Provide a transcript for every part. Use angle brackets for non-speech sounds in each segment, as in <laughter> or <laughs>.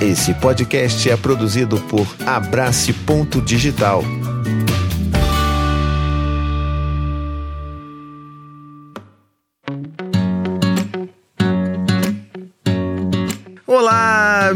Esse podcast é produzido por Abrace Ponto Digital.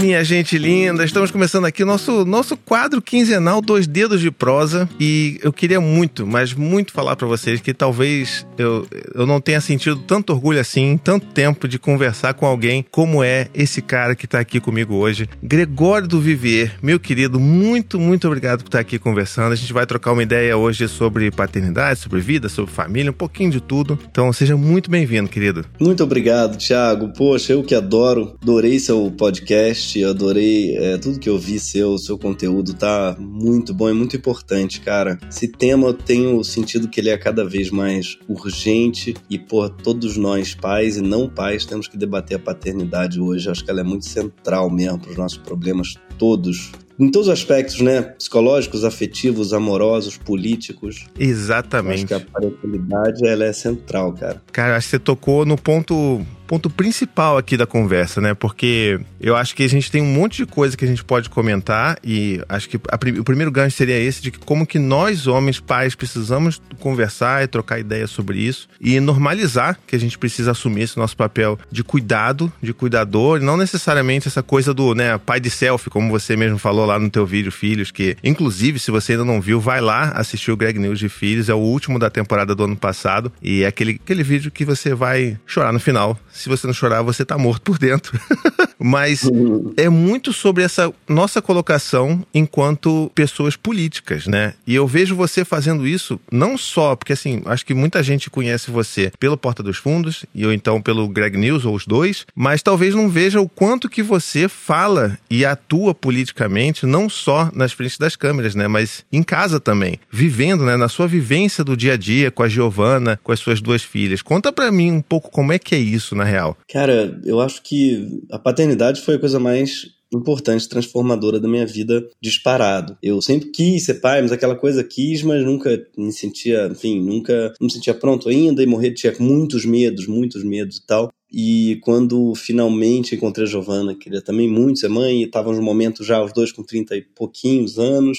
Minha gente linda! Estamos começando aqui nosso, nosso quadro quinzenal Dois Dedos de Prosa e eu queria muito, mas muito falar para vocês que talvez eu, eu não tenha sentido tanto orgulho assim, tanto tempo de conversar com alguém como é esse cara que está aqui comigo hoje, Gregório do Viver. Meu querido, muito, muito obrigado por estar aqui conversando. A gente vai trocar uma ideia hoje sobre paternidade, sobre vida, sobre família, um pouquinho de tudo. Então seja muito bem-vindo, querido. Muito obrigado, Thiago. Poxa, eu que adoro, adorei seu podcast, adorei é, tudo que eu vi seu, seu conteúdo tá muito bom, é muito importante, cara. Esse tema eu tenho sentido que ele é cada vez mais urgente e, por todos nós, pais e não pais, temos que debater a paternidade hoje. acho que ela é muito central mesmo para os nossos problemas todos em todos os aspectos, né? Psicológicos, afetivos, amorosos, políticos. Exatamente. Acho que a parentalidade ela é central, cara. Cara, acho que você tocou no ponto ponto principal aqui da conversa, né? Porque eu acho que a gente tem um monte de coisa que a gente pode comentar e acho que a, o primeiro gancho seria esse de que como que nós, homens, pais, precisamos conversar e trocar ideias sobre isso e normalizar que a gente precisa assumir esse nosso papel de cuidado, de cuidador, e não necessariamente essa coisa do, né, pai de selfie, como você mesmo falou lá no teu vídeo Filhos, que inclusive, se você ainda não viu, vai lá assistir o Greg News de Filhos, é o último da temporada do ano passado e é aquele, aquele vídeo que você vai chorar no final se você não chorar, você tá morto por dentro. <laughs> Mas é muito sobre essa nossa colocação enquanto pessoas políticas, né? E eu vejo você fazendo isso não só porque assim, acho que muita gente conhece você pelo Porta dos Fundos e ou então pelo Greg News ou os dois, mas talvez não veja o quanto que você fala e atua politicamente não só nas frentes das câmeras, né, mas em casa também, vivendo, né, na sua vivência do dia a dia com a Giovana, com as suas duas filhas. Conta para mim um pouco como é que é isso na real. Cara, eu acho que a paternidade foi a coisa mais importante, transformadora da minha vida disparado. Eu sempre quis ser pai, mas aquela coisa quis, mas nunca me sentia, enfim, nunca não me sentia pronto ainda e morrer tinha muitos medos, muitos medos e tal. E quando finalmente encontrei a Giovana, queria também muito ser mãe, e estávamos no momento já os dois com 30 e pouquinhos anos,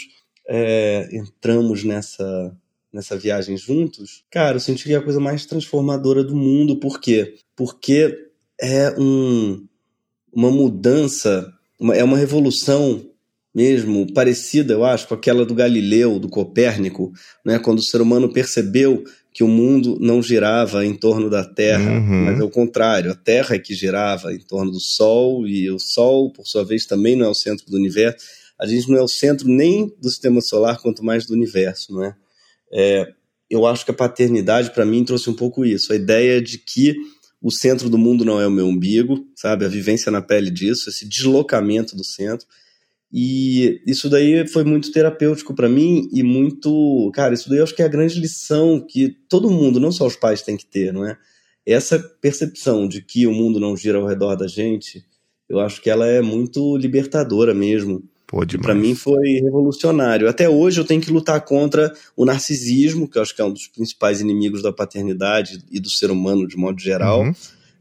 é, entramos nessa nessa viagem juntos, cara, eu senti que é a coisa mais transformadora do mundo. Por quê? Porque é um, uma mudança, uma, é uma revolução mesmo, parecida, eu acho, com aquela do Galileu, do Copérnico, né? quando o ser humano percebeu que o mundo não girava em torno da Terra, uhum. mas é o contrário, a Terra é que girava em torno do Sol, e o Sol, por sua vez, também não é o centro do universo. A gente não é o centro nem do sistema solar, quanto mais do universo, não é? É, eu acho que a paternidade, para mim, trouxe um pouco isso. A ideia de que o centro do mundo não é o meu umbigo, sabe? A vivência na pele disso, esse deslocamento do centro. E isso daí foi muito terapêutico para mim e muito. Cara, isso daí eu acho que é a grande lição que todo mundo, não só os pais, tem que ter, não é? Essa percepção de que o mundo não gira ao redor da gente, eu acho que ela é muito libertadora mesmo. Pô, para mim foi revolucionário. Até hoje eu tenho que lutar contra o narcisismo, que eu acho que é um dos principais inimigos da paternidade e do ser humano de modo geral. Uhum.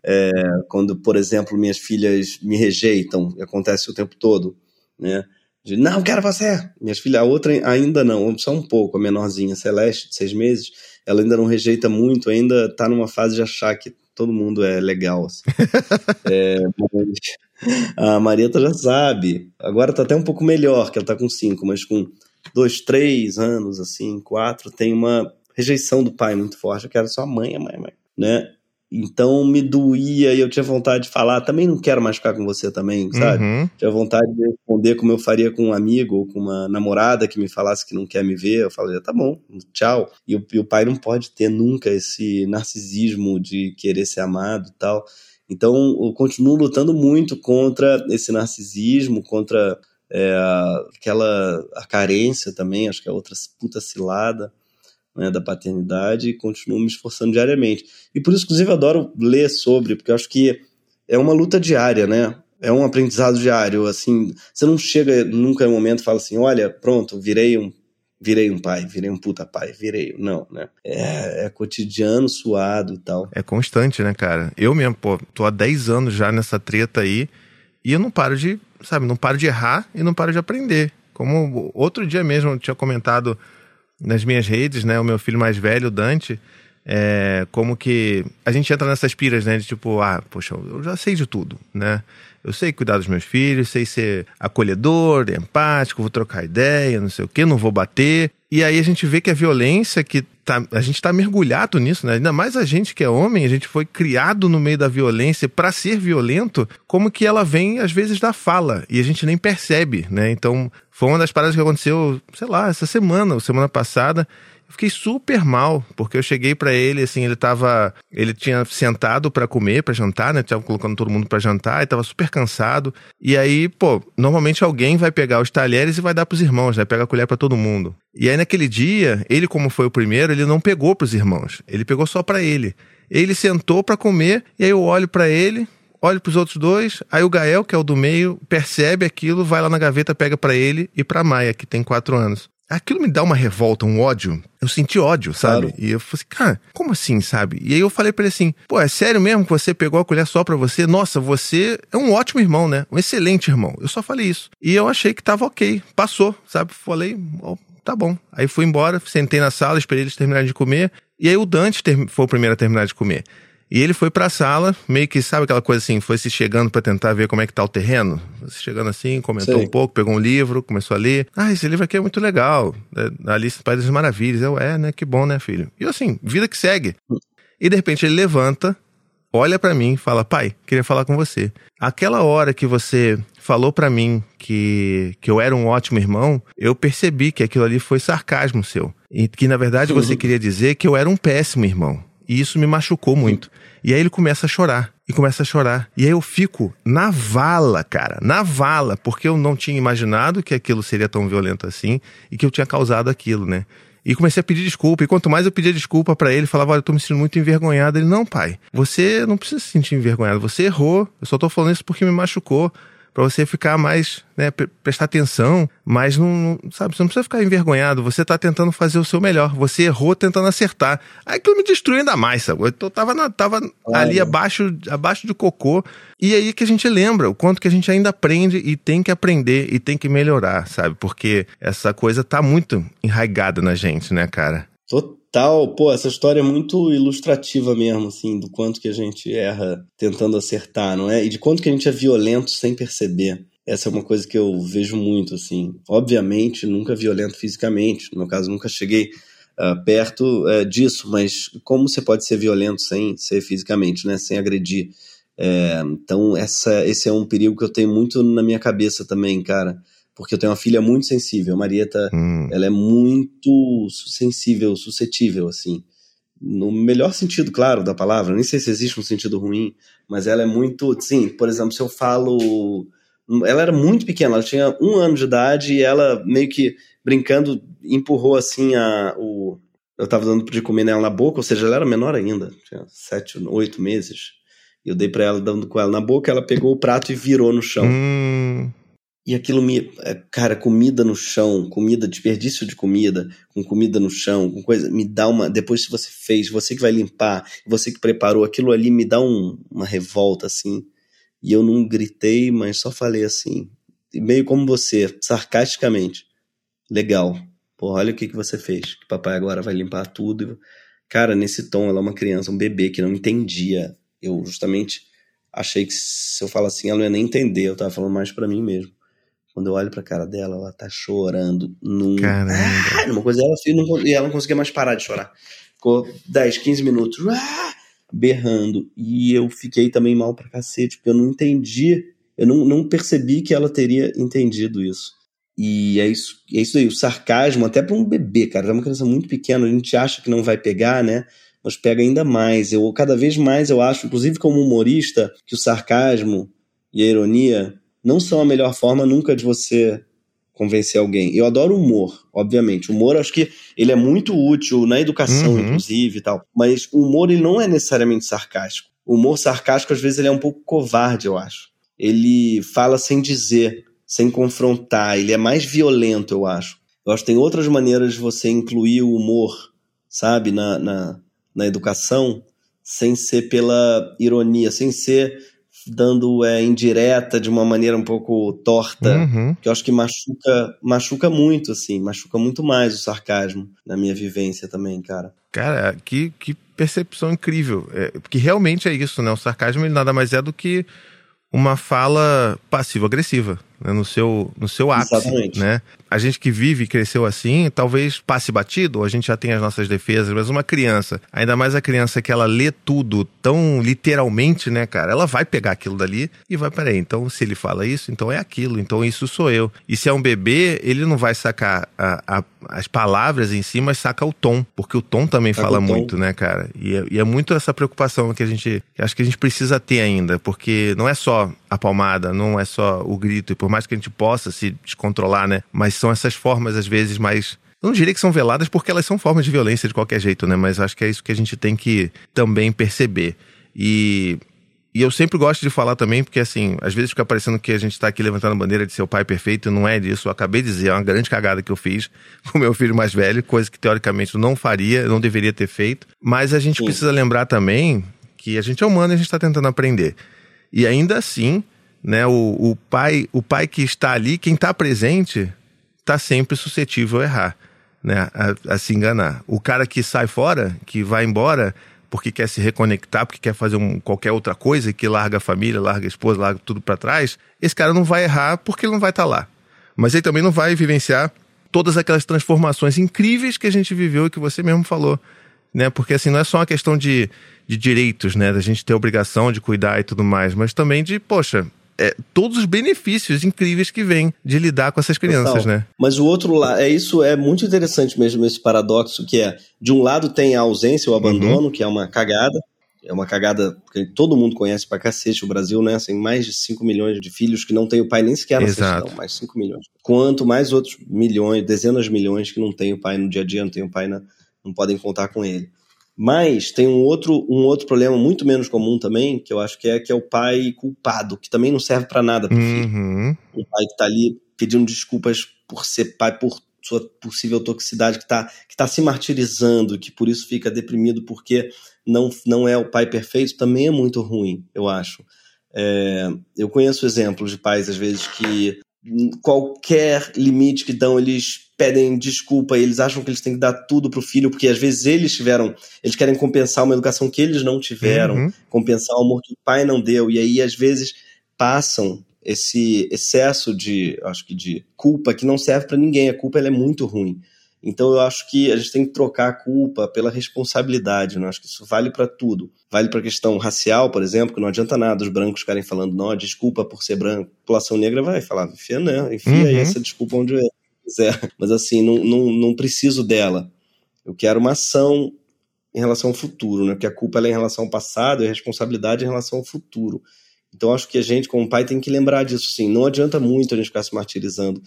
É, quando, por exemplo, minhas filhas me rejeitam, acontece o tempo todo, né? De, não, quero você! Minhas filhas, a outra ainda não, só um pouco, a menorzinha, Celeste, de seis meses, ela ainda não rejeita muito, ainda tá numa fase de achar que todo mundo é legal. Assim. <laughs> é, mas, a Marieta já sabe. Agora tá até um pouco melhor, que ela tá com cinco, mas com dois, três anos, assim, quatro, tem uma rejeição do pai muito forte. Eu quero só mãe, mãe, mãe, né? Então me doía e eu tinha vontade de falar, também não quero mais ficar com você também, sabe? Uhum. Tinha vontade de responder como eu faria com um amigo ou com uma namorada que me falasse que não quer me ver. Eu falaria, tá bom, tchau. E o, e o pai não pode ter nunca esse narcisismo de querer ser amado e tal. Então, eu continuo lutando muito contra esse narcisismo, contra é, aquela a carência também, acho que é outra puta cilada né, da paternidade, e continuo me esforçando diariamente. E por isso, inclusive, adoro ler sobre, porque acho que é uma luta diária, né? É um aprendizado diário, assim, você não chega nunca em um momento e fala assim, olha, pronto, virei um virei um pai, virei um puta pai, virei. Não, né? É, é cotidiano, suado e tal. É constante, né, cara? Eu mesmo, pô, tô há 10 anos já nessa treta aí e eu não paro de sabe, não paro de errar e não paro de aprender. Como outro dia mesmo eu tinha comentado nas minhas redes, né, o meu filho mais velho, Dante, é, como que a gente entra nessas piras, né, de tipo, ah, poxa, eu já sei de tudo, né? Eu sei cuidar dos meus filhos, sei ser acolhedor, empático, vou trocar ideia, não sei o que, não vou bater. E aí a gente vê que a violência que tá, a gente está mergulhado nisso, né? Ainda mais a gente que é homem, a gente foi criado no meio da violência para ser violento, como que ela vem às vezes da fala e a gente nem percebe, né? Então, foi uma das paradas que aconteceu, sei lá, essa semana, ou semana passada, fiquei super mal, porque eu cheguei para ele, assim, ele tava. Ele tinha sentado para comer, para jantar, né? Tava colocando todo mundo para jantar e tava super cansado. E aí, pô, normalmente alguém vai pegar os talheres e vai dar pros irmãos, né? Pega a colher para todo mundo. E aí naquele dia, ele, como foi o primeiro, ele não pegou pros irmãos. Ele pegou só para ele. Ele sentou para comer, e aí eu olho para ele, olho para os outros dois, aí o Gael, que é o do meio, percebe aquilo, vai lá na gaveta, pega para ele e para Maia, que tem quatro anos aquilo me dá uma revolta, um ódio. Eu senti ódio, sabe? Claro. E eu falei assim, cara, como assim, sabe? E aí eu falei pra ele assim, pô, é sério mesmo que você pegou a colher só pra você? Nossa, você é um ótimo irmão, né? Um excelente irmão. Eu só falei isso. E eu achei que tava ok. Passou, sabe? Falei, oh, tá bom. Aí fui embora, sentei na sala, esperei eles terminarem de comer. E aí o Dante foi o primeiro a terminar de comer. E ele foi para a sala, meio que, sabe aquela coisa assim, foi se chegando para tentar ver como é que tá o terreno? Se chegando assim, comentou um pouco, pegou um livro, começou a ler. Ah, esse livro aqui é muito legal. É, Alice no País das Maravilhas. Eu, é, né? Que bom, né, filho? E assim, vida que segue. E de repente ele levanta, olha para mim e fala: Pai, queria falar com você. Aquela hora que você falou para mim que, que eu era um ótimo irmão, eu percebi que aquilo ali foi sarcasmo seu. E que na verdade você queria dizer que eu era um péssimo irmão. E isso me machucou muito. E aí ele começa a chorar. E começa a chorar. E aí eu fico na vala, cara. Na vala. Porque eu não tinha imaginado que aquilo seria tão violento assim. E que eu tinha causado aquilo, né? E comecei a pedir desculpa. E quanto mais eu pedia desculpa para ele, falava: Olha, eu tô me sentindo muito envergonhado. Ele: Não, pai, você não precisa se sentir envergonhado. Você errou. Eu só tô falando isso porque me machucou para você ficar mais, né, prestar atenção, mas não, sabe, você não precisa ficar envergonhado, você tá tentando fazer o seu melhor, você errou tentando acertar. Aí aquilo me destruiu ainda mais, sabe? Eu tava, na, tava ali abaixo, abaixo de cocô, e aí que a gente lembra o quanto que a gente ainda aprende e tem que aprender e tem que melhorar, sabe? Porque essa coisa tá muito enraigada na gente, né, cara? Total tal. Pô, essa história é muito ilustrativa mesmo, assim, do quanto que a gente erra tentando acertar, não é? E de quanto que a gente é violento sem perceber. Essa é uma coisa que eu vejo muito, assim. Obviamente, nunca violento fisicamente. No meu caso, nunca cheguei uh, perto uh, disso, mas como você pode ser violento sem ser fisicamente, né? Sem agredir. É, então, essa, esse é um perigo que eu tenho muito na minha cabeça também, cara porque eu tenho uma filha muito sensível. A Marieta, hum. ela é muito sensível, suscetível, assim. No melhor sentido, claro, da palavra. Nem sei se existe um sentido ruim, mas ela é muito. Sim, por exemplo, se eu falo. Ela era muito pequena, ela tinha um ano de idade e ela meio que brincando empurrou assim a, o. Eu tava dando de comer nela na boca, ou seja, ela era menor ainda, tinha sete, oito meses. Eu dei para ela dando com ela na boca, ela pegou o prato e virou no chão. Hum. E aquilo me. É, cara, comida no chão, comida, desperdício de comida, com comida no chão, com coisa. Me dá uma. Depois que você fez, você que vai limpar, você que preparou, aquilo ali me dá um, uma revolta, assim. E eu não gritei, mas só falei assim, meio como você, sarcasticamente. Legal. Pô, olha o que, que você fez. Que papai agora vai limpar tudo. Cara, nesse tom, ela é uma criança, um bebê que não entendia. Eu justamente achei que se eu falar assim, ela não ia nem entender. Eu tava falando mais para mim mesmo. Quando eu olho pra cara dela, ela tá chorando num. Caramba. Ah, uma coisa ela fez e ela não conseguia mais parar de chorar. Ficou 10, 15 minutos ah, berrando. E eu fiquei também mal pra cacete, porque eu não entendi, eu não, não percebi que ela teria entendido isso. E é isso, é isso aí, o sarcasmo, até para um bebê, cara, é uma criança muito pequena, a gente acha que não vai pegar, né? Mas pega ainda mais. Eu cada vez mais eu acho, inclusive como humorista, que o sarcasmo e a ironia não são a melhor forma nunca de você convencer alguém. Eu adoro humor, obviamente. O humor, acho que ele é muito útil na educação, uhum. inclusive, e tal. Mas o humor, ele não é necessariamente sarcástico. O humor sarcástico, às vezes, ele é um pouco covarde, eu acho. Ele fala sem dizer, sem confrontar. Ele é mais violento, eu acho. Eu acho que tem outras maneiras de você incluir o humor, sabe, na, na, na educação, sem ser pela ironia, sem ser dando é, indireta de uma maneira um pouco torta, uhum. que eu acho que machuca, machuca muito, assim, machuca muito mais o sarcasmo na minha vivência também, cara. Cara, que, que percepção incrível. É, porque realmente é isso, né? O sarcasmo ele nada mais é do que uma fala passivo-agressiva né, no seu, no seu ápice, Exatamente. né? A gente que vive e cresceu assim, talvez passe batido, a gente já tem as nossas defesas, mas uma criança, ainda mais a criança que ela lê tudo tão literalmente, né, cara? Ela vai pegar aquilo dali e vai, peraí, então se ele fala isso, então é aquilo, então isso sou eu. E se é um bebê, ele não vai sacar a, a, as palavras em si, mas saca o tom, porque o tom também saca fala muito, né, cara? E é, e é muito essa preocupação que a gente, acho que a gente precisa ter ainda, porque não é só a palmada, não é só o grito, e por mais que a gente possa se descontrolar, né? Mas são essas formas, às vezes, mais. Eu não diria que são veladas porque elas são formas de violência de qualquer jeito, né? Mas acho que é isso que a gente tem que também perceber. E e eu sempre gosto de falar também, porque assim, às vezes fica parecendo que a gente está aqui levantando a bandeira de ser o pai perfeito, não é disso. Eu acabei de dizer, é uma grande cagada que eu fiz <laughs> com meu filho mais velho, coisa que teoricamente eu não faria, não deveria ter feito. Mas a gente Sim. precisa lembrar também que a gente é humano e a gente está tentando aprender. E ainda assim, né, o, o, pai, o pai que está ali, quem está presente, está sempre suscetível a errar, né, a, a, se enganar. O cara que sai fora, que vai embora porque quer se reconectar, porque quer fazer um, qualquer outra coisa, que larga a família, larga a esposa, larga tudo para trás, esse cara não vai errar porque ele não vai estar tá lá. Mas ele também não vai vivenciar todas aquelas transformações incríveis que a gente viveu e que você mesmo falou né? Porque assim, não é só uma questão de, de direitos, né? Da gente ter a obrigação de cuidar e tudo mais, mas também de, poxa, é, todos os benefícios incríveis que vêm de lidar com essas crianças, Total. né? Mas o outro lado, é isso é muito interessante mesmo esse paradoxo que é, de um lado tem a ausência, o abandono, uhum. que é uma cagada, é uma cagada que todo mundo conhece pra cacete o Brasil, né? Tem assim, mais de 5 milhões de filhos que não tem o pai nem sequer na Exato. certidão, mais 5 milhões. Quanto mais outros milhões, dezenas de milhões que não tem o pai no dia a dia, não tem o pai na, não podem contar com ele. Mas tem um outro, um outro problema muito menos comum também, que eu acho que é que é o pai culpado, que também não serve para nada pro filho. Uhum. O pai que tá ali pedindo desculpas por ser pai, por sua possível toxicidade, que tá, que tá se martirizando, que por isso fica deprimido porque não, não é o pai perfeito, também é muito ruim, eu acho. É, eu conheço exemplos de pais, às vezes, que qualquer limite que dão, eles pedem desculpa, eles acham que eles têm que dar tudo pro filho, porque às vezes eles tiveram, eles querem compensar uma educação que eles não tiveram, uhum. compensar o amor que o pai não deu, e aí às vezes passam esse excesso de, acho que de culpa que não serve para ninguém, a culpa ela é muito ruim. Então eu acho que a gente tem que trocar a culpa pela responsabilidade, né? acho que isso vale para tudo. Vale para a questão racial, por exemplo, que não adianta nada os brancos ficarem falando, não, desculpa por ser branco. A população negra vai falar, enfia, né? enfia uhum. essa desculpa onde quiser. <laughs> Mas assim, não, não, não preciso dela. Eu quero uma ação em relação ao futuro, né? Porque a culpa é em relação ao passado e a responsabilidade é em relação ao futuro. Então acho que a gente, como pai, tem que lembrar disso, sim. Não adianta muito a gente ficar se martirizando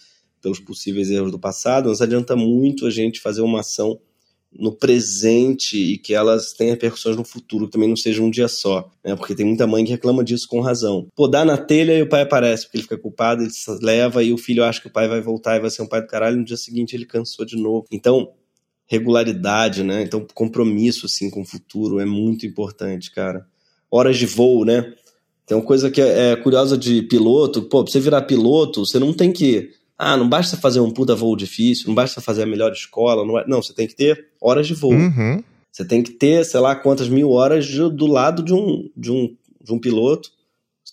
pelos possíveis erros do passado, mas adianta muito a gente fazer uma ação no presente e que elas tenham repercussões no futuro, que também não seja um dia só, né? Porque tem muita mãe que reclama disso com razão. Pô, dá na telha e o pai aparece, porque ele fica culpado, ele se leva e o filho acha que o pai vai voltar e vai ser um pai do caralho, e no dia seguinte ele cansou de novo. Então, regularidade, né? Então, compromisso, assim, com o futuro é muito importante, cara. Horas de voo, né? Tem uma coisa que é, é curiosa de piloto, pô, pra você virar piloto, você não tem que ah, não basta fazer um puta voo difícil, não basta fazer a melhor escola. Não, é... não você tem que ter horas de voo. Uhum. Você tem que ter, sei lá, quantas mil horas de, do lado de um, de, um, de um piloto,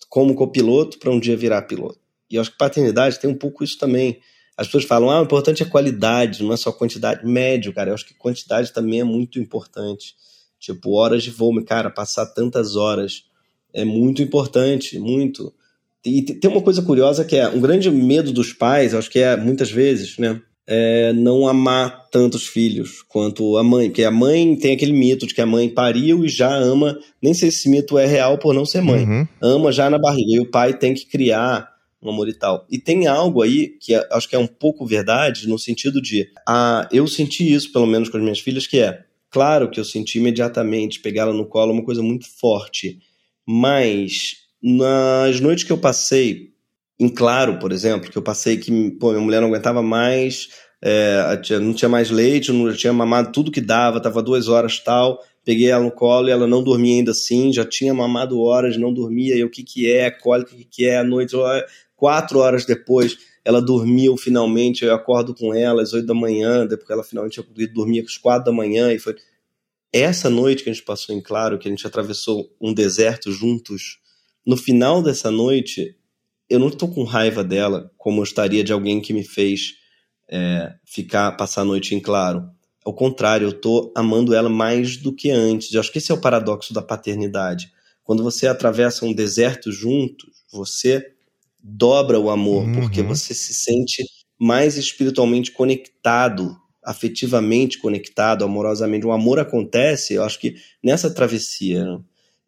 como copiloto, para um dia virar piloto. E eu acho que paternidade tem um pouco isso também. As pessoas falam, ah, o importante é qualidade, não é só quantidade. Médio, cara. Eu acho que quantidade também é muito importante. Tipo, horas de voo, cara, passar tantas horas é muito importante, muito. E tem uma coisa curiosa que é um grande medo dos pais, acho que é muitas vezes, né? É não amar tantos filhos quanto a mãe, porque a mãe tem aquele mito de que a mãe pariu e já ama, nem sei se esse mito é real por não ser mãe, uhum. ama já na barriga, e o pai tem que criar um amor e tal. E tem algo aí que é, acho que é um pouco verdade, no sentido de, ah, eu senti isso, pelo menos com as minhas filhas, que é, claro que eu senti imediatamente pegar ela no colo uma coisa muito forte, mas nas noites que eu passei em claro, por exemplo, que eu passei que pô, minha mulher não aguentava mais, é, não tinha mais leite, não tinha mamado tudo que dava, tava duas horas tal, peguei ela no colo e ela não dormia ainda assim, já tinha mamado horas, não dormia, e o que que é, cólica, o que que é, à noite, quatro horas depois, ela dormiu finalmente, eu acordo com ela às oito da manhã, depois ela finalmente dormia às quatro da manhã, e foi essa noite que a gente passou em Claro, que a gente atravessou um deserto juntos, no final dessa noite, eu não estou com raiva dela como eu estaria de alguém que me fez é, ficar, passar a noite em Claro. Ao contrário, eu estou amando ela mais do que antes. Eu acho que esse é o paradoxo da paternidade. Quando você atravessa um deserto juntos, você dobra o amor, uhum. porque você se sente mais espiritualmente conectado afetivamente conectado, amorosamente. O amor acontece, eu acho que nessa travessia. Né?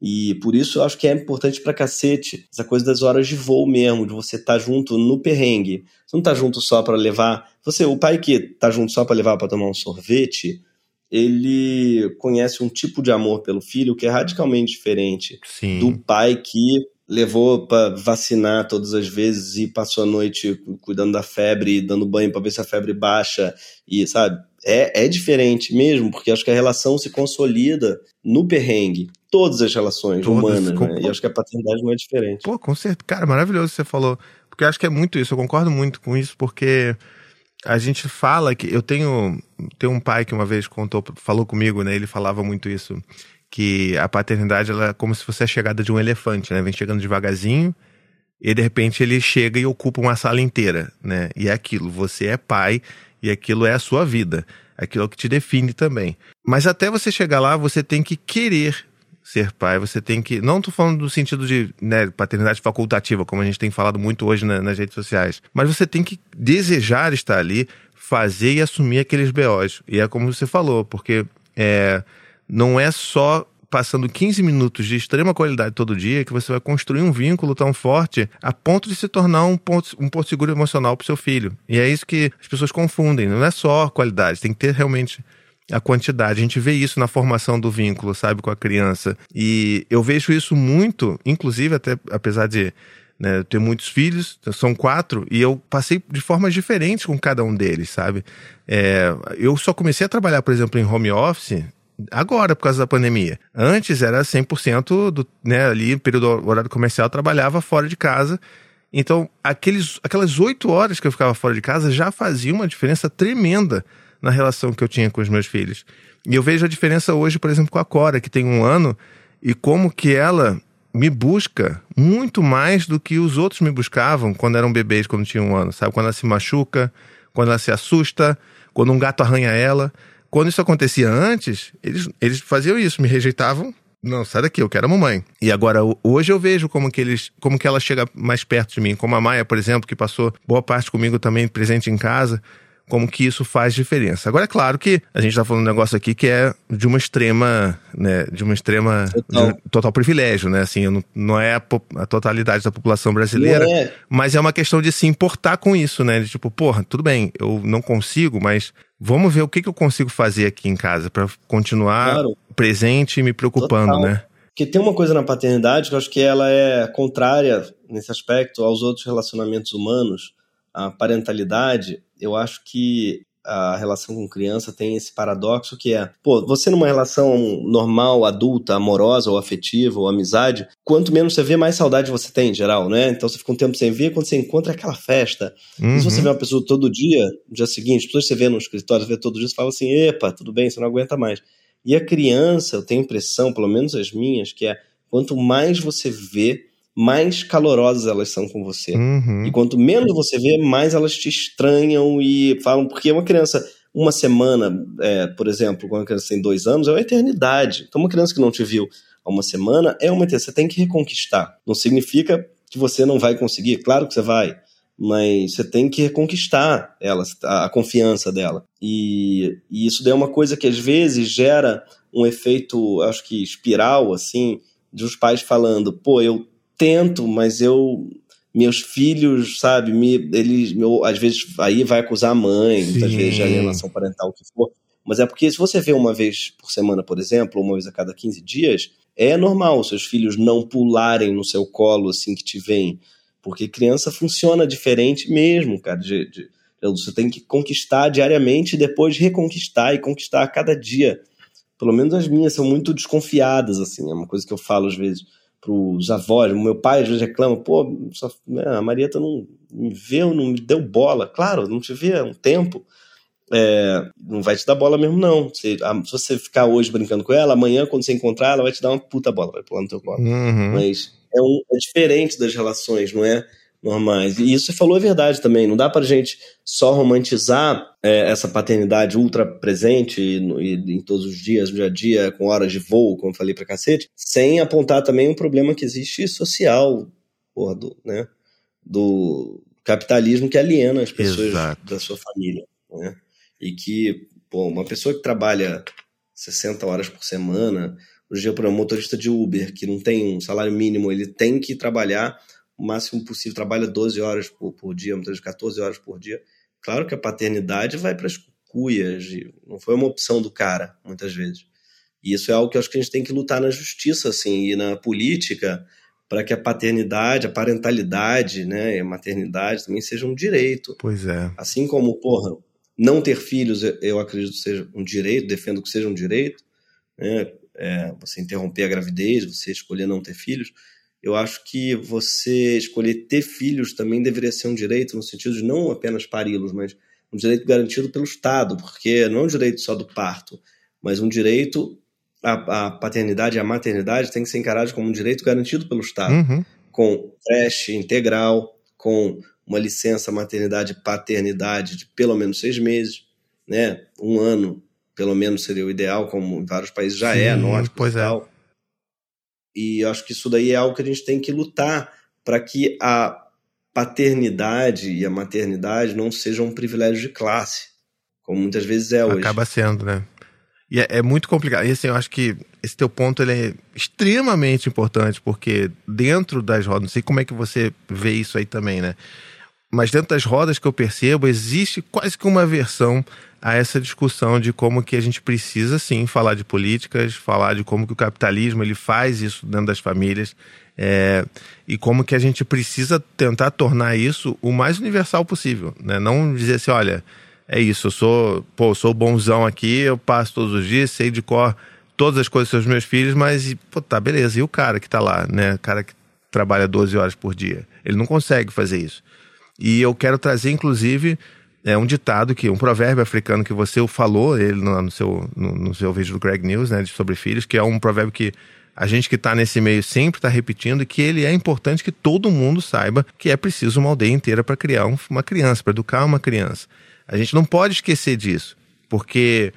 E por isso eu acho que é importante pra cacete essa coisa das horas de voo mesmo, de você estar tá junto no perrengue. Você não tá junto só para levar. Você, o pai que tá junto só para levar para tomar um sorvete, ele conhece um tipo de amor pelo filho que é radicalmente diferente Sim. do pai que levou para vacinar todas as vezes e passou a noite cuidando da febre, dando banho para ver se a febre baixa e sabe é, é diferente mesmo porque acho que a relação se consolida no perrengue todas as relações Todas, humanas com... né? e acho que a paternidade não é diferente pô com certeza cara maravilhoso você falou porque acho que é muito isso eu concordo muito com isso porque a gente fala que eu tenho tem um pai que uma vez contou falou comigo né ele falava muito isso que a paternidade ela é como se fosse a chegada de um elefante, né? Vem chegando devagarzinho e de repente ele chega e ocupa uma sala inteira, né? E é aquilo, você é pai e aquilo é a sua vida, aquilo é o que te define também. Mas até você chegar lá, você tem que querer ser pai, você tem que. Não tô falando do sentido de né, paternidade facultativa, como a gente tem falado muito hoje na, nas redes sociais, mas você tem que desejar estar ali, fazer e assumir aqueles BOs. E é como você falou, porque é, não é só passando 15 minutos de extrema qualidade todo dia que você vai construir um vínculo tão forte a ponto de se tornar um ponto, um porto seguro emocional para seu filho. E é isso que as pessoas confundem. Não é só qualidade, tem que ter realmente a quantidade. A gente vê isso na formação do vínculo, sabe, com a criança. E eu vejo isso muito, inclusive, até apesar de né, ter muitos filhos, são quatro, e eu passei de formas diferentes com cada um deles, sabe? É, eu só comecei a trabalhar, por exemplo, em home office agora por causa da pandemia. Antes era 100% do, né, ali, período horário comercial, trabalhava fora de casa. Então, aqueles, aquelas oito horas que eu ficava fora de casa já fazia uma diferença tremenda na relação que eu tinha com os meus filhos. E eu vejo a diferença hoje, por exemplo, com a Cora, que tem um ano, e como que ela me busca muito mais do que os outros me buscavam quando eram bebês, quando tinham um ano, sabe? Quando ela se machuca, quando ela se assusta, quando um gato arranha ela. Quando isso acontecia antes, eles, eles faziam isso, me rejeitavam. Não, sai daqui, eu quero a mamãe. E agora, hoje eu vejo como que eles, como que ela chega mais perto de mim. Como a Maia, por exemplo, que passou boa parte comigo também presente em casa como que isso faz diferença. Agora é claro que a gente está falando um negócio aqui que é de uma extrema, né, de uma extrema total, um total privilégio, né? Assim, não, não é a, a, totalidade da população brasileira, é. mas é uma questão de se importar com isso, né? De tipo, porra, tudo bem, eu não consigo, mas vamos ver o que, que eu consigo fazer aqui em casa para continuar claro. presente e me preocupando, total. né? Porque tem uma coisa na paternidade que eu acho que ela é contrária nesse aspecto aos outros relacionamentos humanos. A parentalidade, eu acho que a relação com criança tem esse paradoxo que é, pô, você numa relação normal, adulta, amorosa ou afetiva ou amizade, quanto menos você vê, mais saudade você tem em geral, né? Então você fica um tempo sem ver, quando você encontra aquela festa. Uhum. E se você uhum. vê uma pessoa todo dia, no dia seguinte, as pessoas que você vê no escritório, vê todo dia, você fala assim, epa, tudo bem, você não aguenta mais. E a criança, eu tenho impressão, pelo menos as minhas, que é quanto mais você vê, mais calorosas elas são com você. Uhum. E quanto menos você vê, mais elas te estranham e falam, porque uma criança, uma semana, é, por exemplo, quando uma criança tem dois anos, é uma eternidade. Então, uma criança que não te viu há uma semana é uma eternidade. Você tem que reconquistar. Não significa que você não vai conseguir, claro que você vai. Mas você tem que reconquistar ela, a, a confiança dela. E, e isso daí é uma coisa que às vezes gera um efeito, acho que espiral, assim, de os pais falando, pô, eu tento, mas eu meus filhos, sabe, me, eles, meu, às vezes aí vai acusar a mãe, Sim. muitas vezes a relação parental, o que for. Mas é porque se você vê uma vez por semana, por exemplo, ou uma vez a cada 15 dias, é normal seus filhos não pularem no seu colo assim que te vêm. Porque criança funciona diferente mesmo, cara. De, de, você tem que conquistar diariamente e depois reconquistar e conquistar a cada dia pelo menos as minhas, são muito desconfiadas, assim. É uma coisa que eu falo às vezes pros avós. O meu pai às vezes reclama, pô, né, a Marieta não me vê, não me deu bola. Claro, não te vê há um tempo. É, não vai te dar bola mesmo, não. Se, a, se, você ficar hoje brincando com ela, amanhã, quando você encontrar, ela vai te dar uma puta bola, vai pular no teu colo. Uhum. Mas é, um, é diferente das relações, não é? Normais. E isso você falou é verdade também. Não dá para gente só romantizar é, essa paternidade ultra presente e, e, em todos os dias, no dia a dia, com horas de voo, como eu falei pra cacete, sem apontar também um problema que existe social, porra, do, né, do capitalismo que aliena as pessoas Exato. da sua família. Né? E que, pô, uma pessoa que trabalha 60 horas por semana, hoje dia, um motorista de Uber que não tem um salário mínimo, ele tem que trabalhar o máximo possível, trabalha 12 horas por, por dia, muitas vezes 14 horas por dia. Claro que a paternidade vai para as cuias, não foi uma opção do cara, muitas vezes. E isso é algo que eu acho que a gente tem que lutar na justiça, assim, e na política, para que a paternidade, a parentalidade, né, e a maternidade também seja um direito. Pois é. Assim como, porra, não ter filhos, eu acredito que seja um direito, defendo que seja um direito, né, é, você interromper a gravidez, você escolher não ter filhos, eu acho que você escolher ter filhos também deveria ser um direito, no sentido de não apenas pari-los, mas um direito garantido pelo Estado, porque não é um direito só do parto, mas um direito, a, a paternidade e a maternidade tem que ser encarados como um direito garantido pelo Estado, uhum. com creche integral, com uma licença maternidade e paternidade de pelo menos seis meses, né? um ano pelo menos seria o ideal, como em vários países já é, Sim, é, norte, pois é. E acho que isso daí é algo que a gente tem que lutar para que a paternidade e a maternidade não sejam um privilégio de classe, como muitas vezes é hoje. Acaba sendo, né? E é, é, muito complicado. E assim, eu acho que esse teu ponto ele é extremamente importante, porque dentro das rodas, não sei como é que você vê isso aí também, né? Mas dentro das rodas que eu percebo, existe quase que uma versão a essa discussão de como que a gente precisa sim falar de políticas, falar de como que o capitalismo ele faz isso dentro das famílias é, e como que a gente precisa tentar tornar isso o mais universal possível, né? Não dizer assim, olha, é isso, eu sou, pô, eu sou bonzão aqui, eu passo todos os dias, sei de cor todas as coisas dos meus filhos, mas pô, tá beleza, e o cara que tá lá, né? O cara que trabalha 12 horas por dia, ele não consegue fazer isso. E eu quero trazer, inclusive, é um ditado que um provérbio africano que você falou ele no, no seu no, no, seu vídeo do Greg News né sobre filhos que é um provérbio que a gente que está nesse meio sempre está repetindo que ele é importante que todo mundo saiba que é preciso uma aldeia inteira para criar um, uma criança para educar uma criança. A gente não pode esquecer disso porque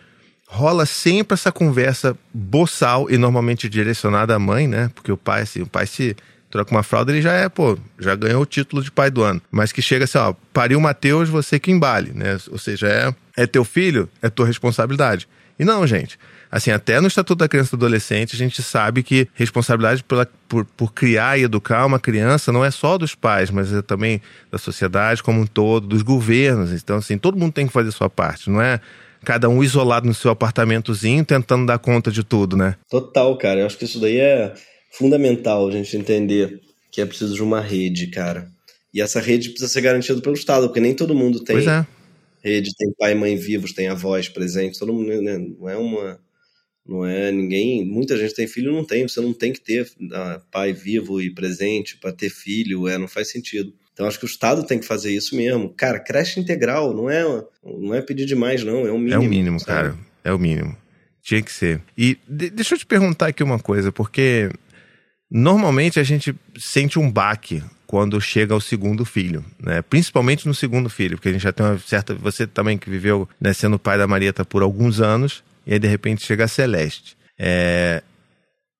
rola sempre essa conversa boçal e normalmente direcionada à mãe né porque o pai assim, o pai se troca uma fralda, ele já é, pô, já ganhou o título de pai do ano. Mas que chega assim, ó, pariu Mateus, você que embale, né? Ou seja, é, é teu filho, é tua responsabilidade. E não, gente. Assim, até no Estatuto da Criança e do Adolescente, a gente sabe que responsabilidade pela, por, por criar e educar uma criança não é só dos pais, mas é também da sociedade como um todo, dos governos. Então, assim, todo mundo tem que fazer sua parte, não é cada um isolado no seu apartamentozinho tentando dar conta de tudo, né? Total, cara. Eu acho que isso daí é fundamental a gente entender que é preciso de uma rede, cara. E essa rede precisa ser garantida pelo Estado, porque nem todo mundo tem é. rede, tem pai e mãe vivos, tem avós presentes, todo mundo né, não é uma não é ninguém, muita gente tem filho não tem, você não tem que ter uh, pai vivo e presente para ter filho, é, não faz sentido. Então acho que o Estado tem que fazer isso mesmo. Cara, creche integral não é não é pedir demais não, é o mínimo. É o mínimo, sabe? cara. É o mínimo. Tinha que ser. E de, deixa eu te perguntar aqui uma coisa, porque Normalmente a gente sente um baque quando chega ao segundo filho, né? Principalmente no segundo filho, porque a gente já tem uma certa. Você também que viveu né, sendo pai da Marieta por alguns anos, e aí de repente chega a Celeste. É...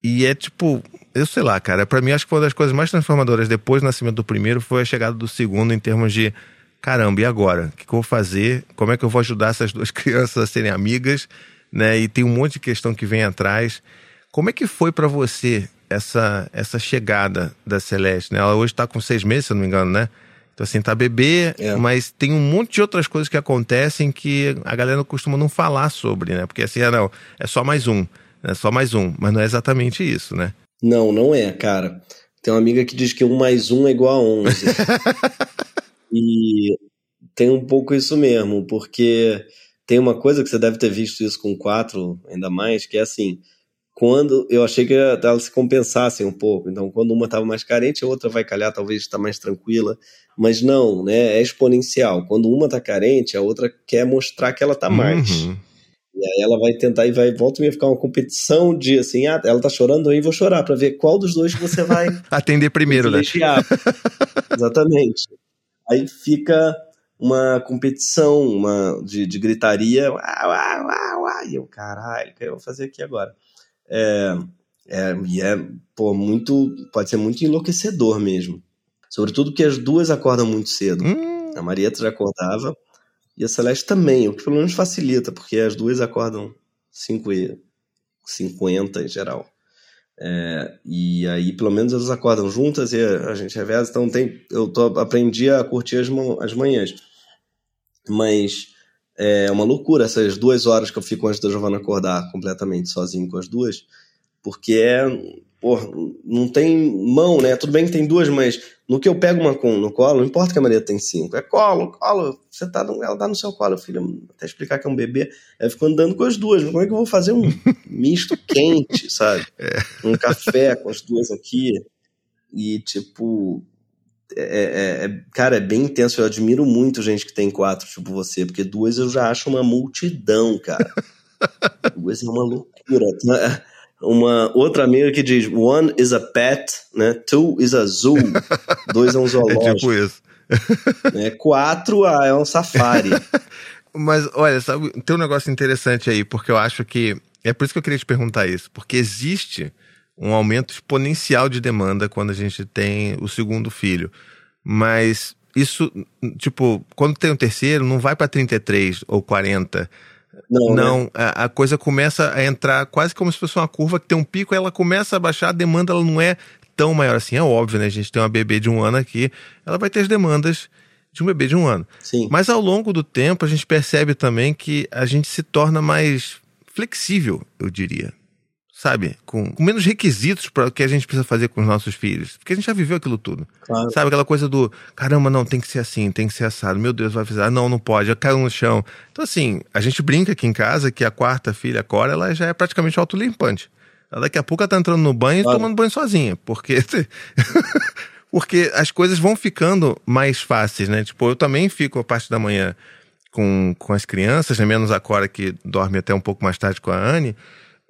E é tipo, eu sei lá, cara, para mim acho que foi uma das coisas mais transformadoras depois do nascimento do primeiro foi a chegada do segundo em termos de caramba, e agora? O que, que eu vou fazer? Como é que eu vou ajudar essas duas <laughs> crianças a serem amigas? Né? E tem um monte de questão que vem atrás. Como é que foi para você essa, essa chegada da Celeste, né? Ela hoje está com seis meses, se eu não me engano, né? Então, assim, tá bebê, é. mas tem um monte de outras coisas que acontecem que a galera costuma não falar sobre, né? Porque assim, ah, não, é só mais um, é só mais um, mas não é exatamente isso, né? Não, não é, cara. Tem uma amiga que diz que um mais um é igual a onze. <laughs> e tem um pouco isso mesmo, porque tem uma coisa que você deve ter visto isso com quatro, ainda mais, que é assim, quando eu achei que elas se compensassem um pouco. Então, quando uma estava mais carente, a outra vai calhar, talvez está mais tranquila. Mas não, né? É exponencial. Quando uma está carente, a outra quer mostrar que ela está mais. Uhum. E aí ela vai tentar e vai volta e ficar uma competição de assim, ah, ela tá chorando, aí vou chorar para ver qual dos dois você vai <laughs> atender primeiro, né? Exatamente. Aí fica uma competição, uma de, de gritaria, uau, uau, uau, uau, e eu, caralho, o que eu vou fazer aqui agora? É, é, e é, pô, muito, pode ser muito enlouquecedor mesmo. Sobretudo que as duas acordam muito cedo. Hum. A Marieta já acordava e a Celeste também, o que pelo menos facilita, porque as duas acordam 5 e 50 em geral. É, e aí, pelo menos, elas acordam juntas e a, gente reveza. Então, tem, eu tô, aprendi a curtir as, as manhãs. Mas é uma loucura essas duas horas que eu fico antes da Giovana acordar completamente sozinho com as duas, porque é. Porra, não tem mão, né? Tudo bem que tem duas, mas no que eu pego uma com no colo, não importa que a Maria tem cinco, é colo, colo, você tá, ela tá no seu colo, filho, até explicar que é um bebê, aí fico andando com as duas, como é que eu vou fazer um <laughs> misto quente, sabe? É. Um café com as duas aqui, e tipo, é, é, é, cara, é bem intenso. Eu admiro muito gente que tem quatro, tipo você, porque duas eu já acho uma multidão, cara. <laughs> duas é uma loucura. Uma outra amiga que diz: one is a pet, né? Two is a zoo. <laughs> Dois é um zoológico. É tipo isso. <laughs> né? Quatro ah, é um safari. Mas olha, sabe, tem um negócio interessante aí, porque eu acho que. É por isso que eu queria te perguntar isso, porque existe um aumento exponencial de demanda quando a gente tem o segundo filho. Mas isso, tipo, quando tem o terceiro, não vai para 33 ou 40. Não, não né? a, a, coisa começa a entrar quase como se fosse uma curva que tem um pico, ela começa a baixar, a demanda ela não é tão maior assim. É óbvio, né? A gente tem uma bebê de um ano aqui, ela vai ter as demandas de um bebê de um ano. Sim. Mas ao longo do tempo a gente percebe também que a gente se torna mais flexível, eu diria sabe? Com, com menos requisitos para o que a gente precisa fazer com os nossos filhos. Porque a gente já viveu aquilo tudo. Claro. Sabe? Aquela coisa do caramba, não, tem que ser assim, tem que ser assado. Meu Deus, vai fazer. Ah, não, não pode. Eu caio no chão. Então, assim, a gente brinca aqui em casa que a quarta filha, a Cora, ela já é praticamente autolimpante. Ela daqui a pouco ela tá entrando no banho claro. e tomando banho sozinha. Porque. <laughs> porque as coisas vão ficando mais fáceis, né? Tipo, eu também fico a parte da manhã com, com as crianças, né? menos a Cora que dorme até um pouco mais tarde com a Anne.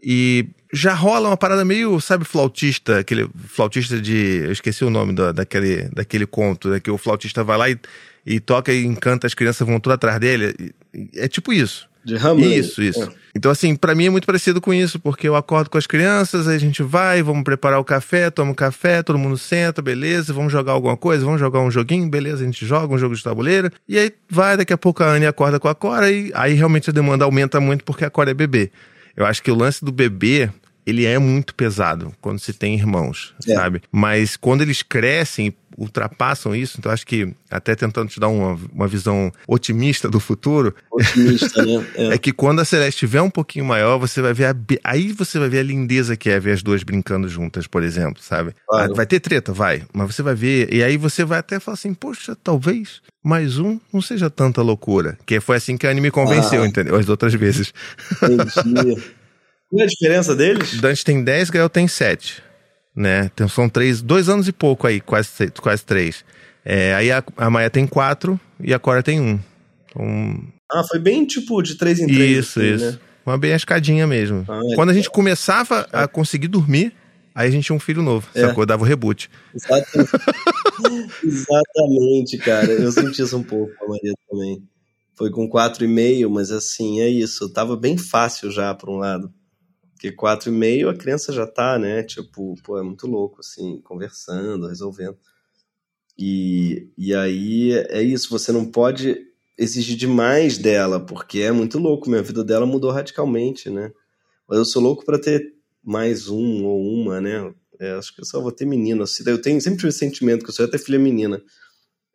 E já rola uma parada meio, sabe, flautista, aquele flautista de. Eu esqueci o nome da, daquele, daquele conto, né? Que o flautista vai lá e, e toca e encanta, as crianças vão tudo atrás dele. É tipo isso. De Hamlet. Isso, isso. É. Então, assim, para mim é muito parecido com isso, porque eu acordo com as crianças, aí a gente vai, vamos preparar o café, toma o um café, todo mundo senta, beleza, vamos jogar alguma coisa, vamos jogar um joguinho, beleza, a gente joga um jogo de tabuleiro, e aí vai, daqui a pouco a Anne acorda com a Cora, e aí realmente a demanda aumenta muito porque a Cora é bebê. Eu acho que o lance do bebê, ele é muito pesado quando se tem irmãos, é. sabe? Mas quando eles crescem, ultrapassam isso, então acho que até tentando te dar uma, uma visão otimista do futuro. Otimista, né? <laughs> É. é. que quando a Celeste estiver um pouquinho maior, você vai ver a, aí você vai ver a lindeza que é ver as duas brincando juntas, por exemplo, sabe? Claro. Vai ter treta, vai, mas você vai ver e aí você vai até falar assim, poxa, talvez mais um não seja tanta loucura. Que foi assim que a anime convenceu, ah. entendeu? As outras vezes. Entendi. <laughs> Qual é a diferença deles? Dante tem 10, Gael tem 7. Né? Então são três, dois anos e pouco aí, quase, quase três. É, aí a, a Maia tem 4 e a Cora tem 1. Um. Então... Ah, foi bem tipo de 3 em 3. Isso, assim, isso. Né? Uma bem escadinha mesmo. Ah, é Quando a gente começava a conseguir dormir, aí a gente tinha um filho novo, é. sacou? Dava o reboot. Exatamente. <laughs> Exatamente, cara. Eu senti isso um pouco com a Maria também. Foi com 4,5, mas assim, é isso. Tava bem fácil já, por um lado. Porque 4,5 a criança já tá, né? Tipo, pô, é muito louco, assim, conversando, resolvendo. E, e aí é isso, você não pode exigir demais dela, porque é muito louco. Minha vida dela mudou radicalmente, né? Mas eu sou louco para ter mais um ou uma, né? É, acho que eu só vou ter menina. Eu tenho sempre tive esse sentimento que eu só ia ter filha menina.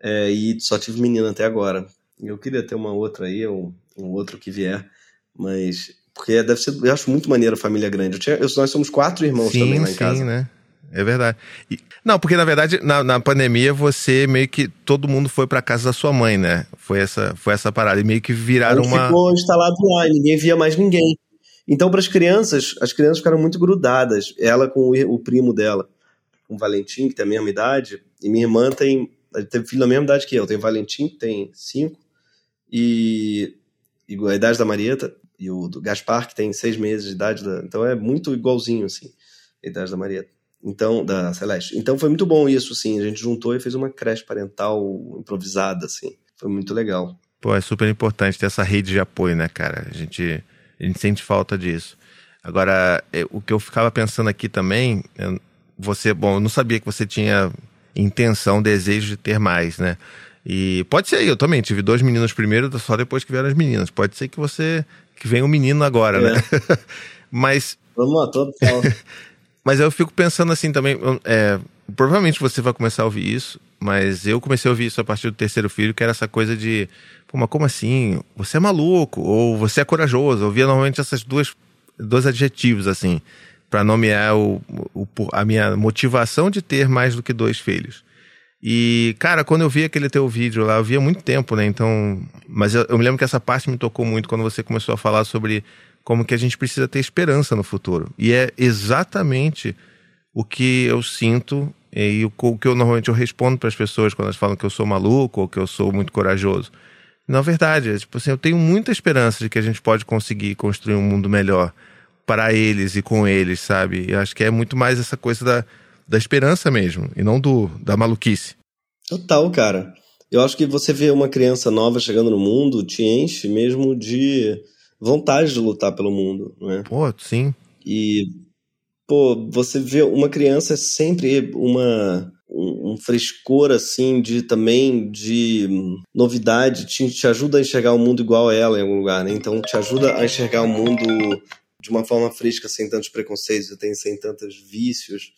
É, e só tive menina até agora. Eu queria ter uma outra aí, ou um outro que vier. Mas porque deve ser, eu acho muito maneiro a família grande. Eu tinha, eu, nós somos quatro irmãos sim, também lá em sim, casa. Sim, né? É verdade. E, não, porque na verdade, na, na, pandemia, você meio que. Todo mundo foi pra casa da sua mãe, né? Foi essa, foi essa parada. E meio que viraram uma. Ficou instalado lá e ninguém via mais ninguém. Então, para as crianças, as crianças ficaram muito grudadas. Ela com o, o primo dela, com o Valentim, que tem a mesma idade, e minha irmã tem. Teve filho da mesma idade que eu. Tem Valentim, que tem cinco, e, e a idade da Marieta, e o do Gaspar, que tem seis meses de idade. Da, então é muito igualzinho, assim, a idade da Marieta. Então, da Celeste. Então foi muito bom isso, assim. A gente juntou e fez uma creche parental improvisada, assim. Foi muito legal. Pô, é super importante ter essa rede de apoio, né, cara? A gente, a gente sente falta disso. Agora, é, o que eu ficava pensando aqui também, você, bom, eu não sabia que você tinha intenção, desejo de ter mais, né? E pode ser, eu também tive dois meninos primeiro, só depois que vieram as meninas. Pode ser que você que venha um menino agora, né? é. né? <laughs> Mas Vamos lá, todo <laughs> Mas eu fico pensando assim também, é, provavelmente você vai começar a ouvir isso, mas eu comecei a ouvir isso a partir do terceiro filho, que era essa coisa de, pô, mas como assim? Você é maluco, ou você é corajoso. Eu via normalmente essas duas, dois adjetivos, assim, para nomear o, o, a minha motivação de ter mais do que dois filhos. E, cara, quando eu vi aquele teu vídeo lá, eu via muito tempo, né? Então. Mas eu, eu me lembro que essa parte me tocou muito quando você começou a falar sobre como que a gente precisa ter esperança no futuro. E é exatamente o que eu sinto e o que eu normalmente eu respondo para as pessoas quando elas falam que eu sou maluco ou que eu sou muito corajoso. Na verdade, é, tipo assim, eu tenho muita esperança de que a gente pode conseguir construir um mundo melhor para eles e com eles, sabe? E acho que é muito mais essa coisa da, da esperança mesmo, e não do da maluquice. Total, cara. Eu acho que você vê uma criança nova chegando no mundo te enche mesmo de vontade de lutar pelo mundo, não é? Pô, sim. E, pô, você vê uma criança é sempre uma um, frescor assim de também de novidade te, te ajuda a enxergar o mundo igual a ela em algum lugar, né? Então te ajuda a enxergar o mundo de uma forma fresca, sem tantos preconceitos, sem tantos vícios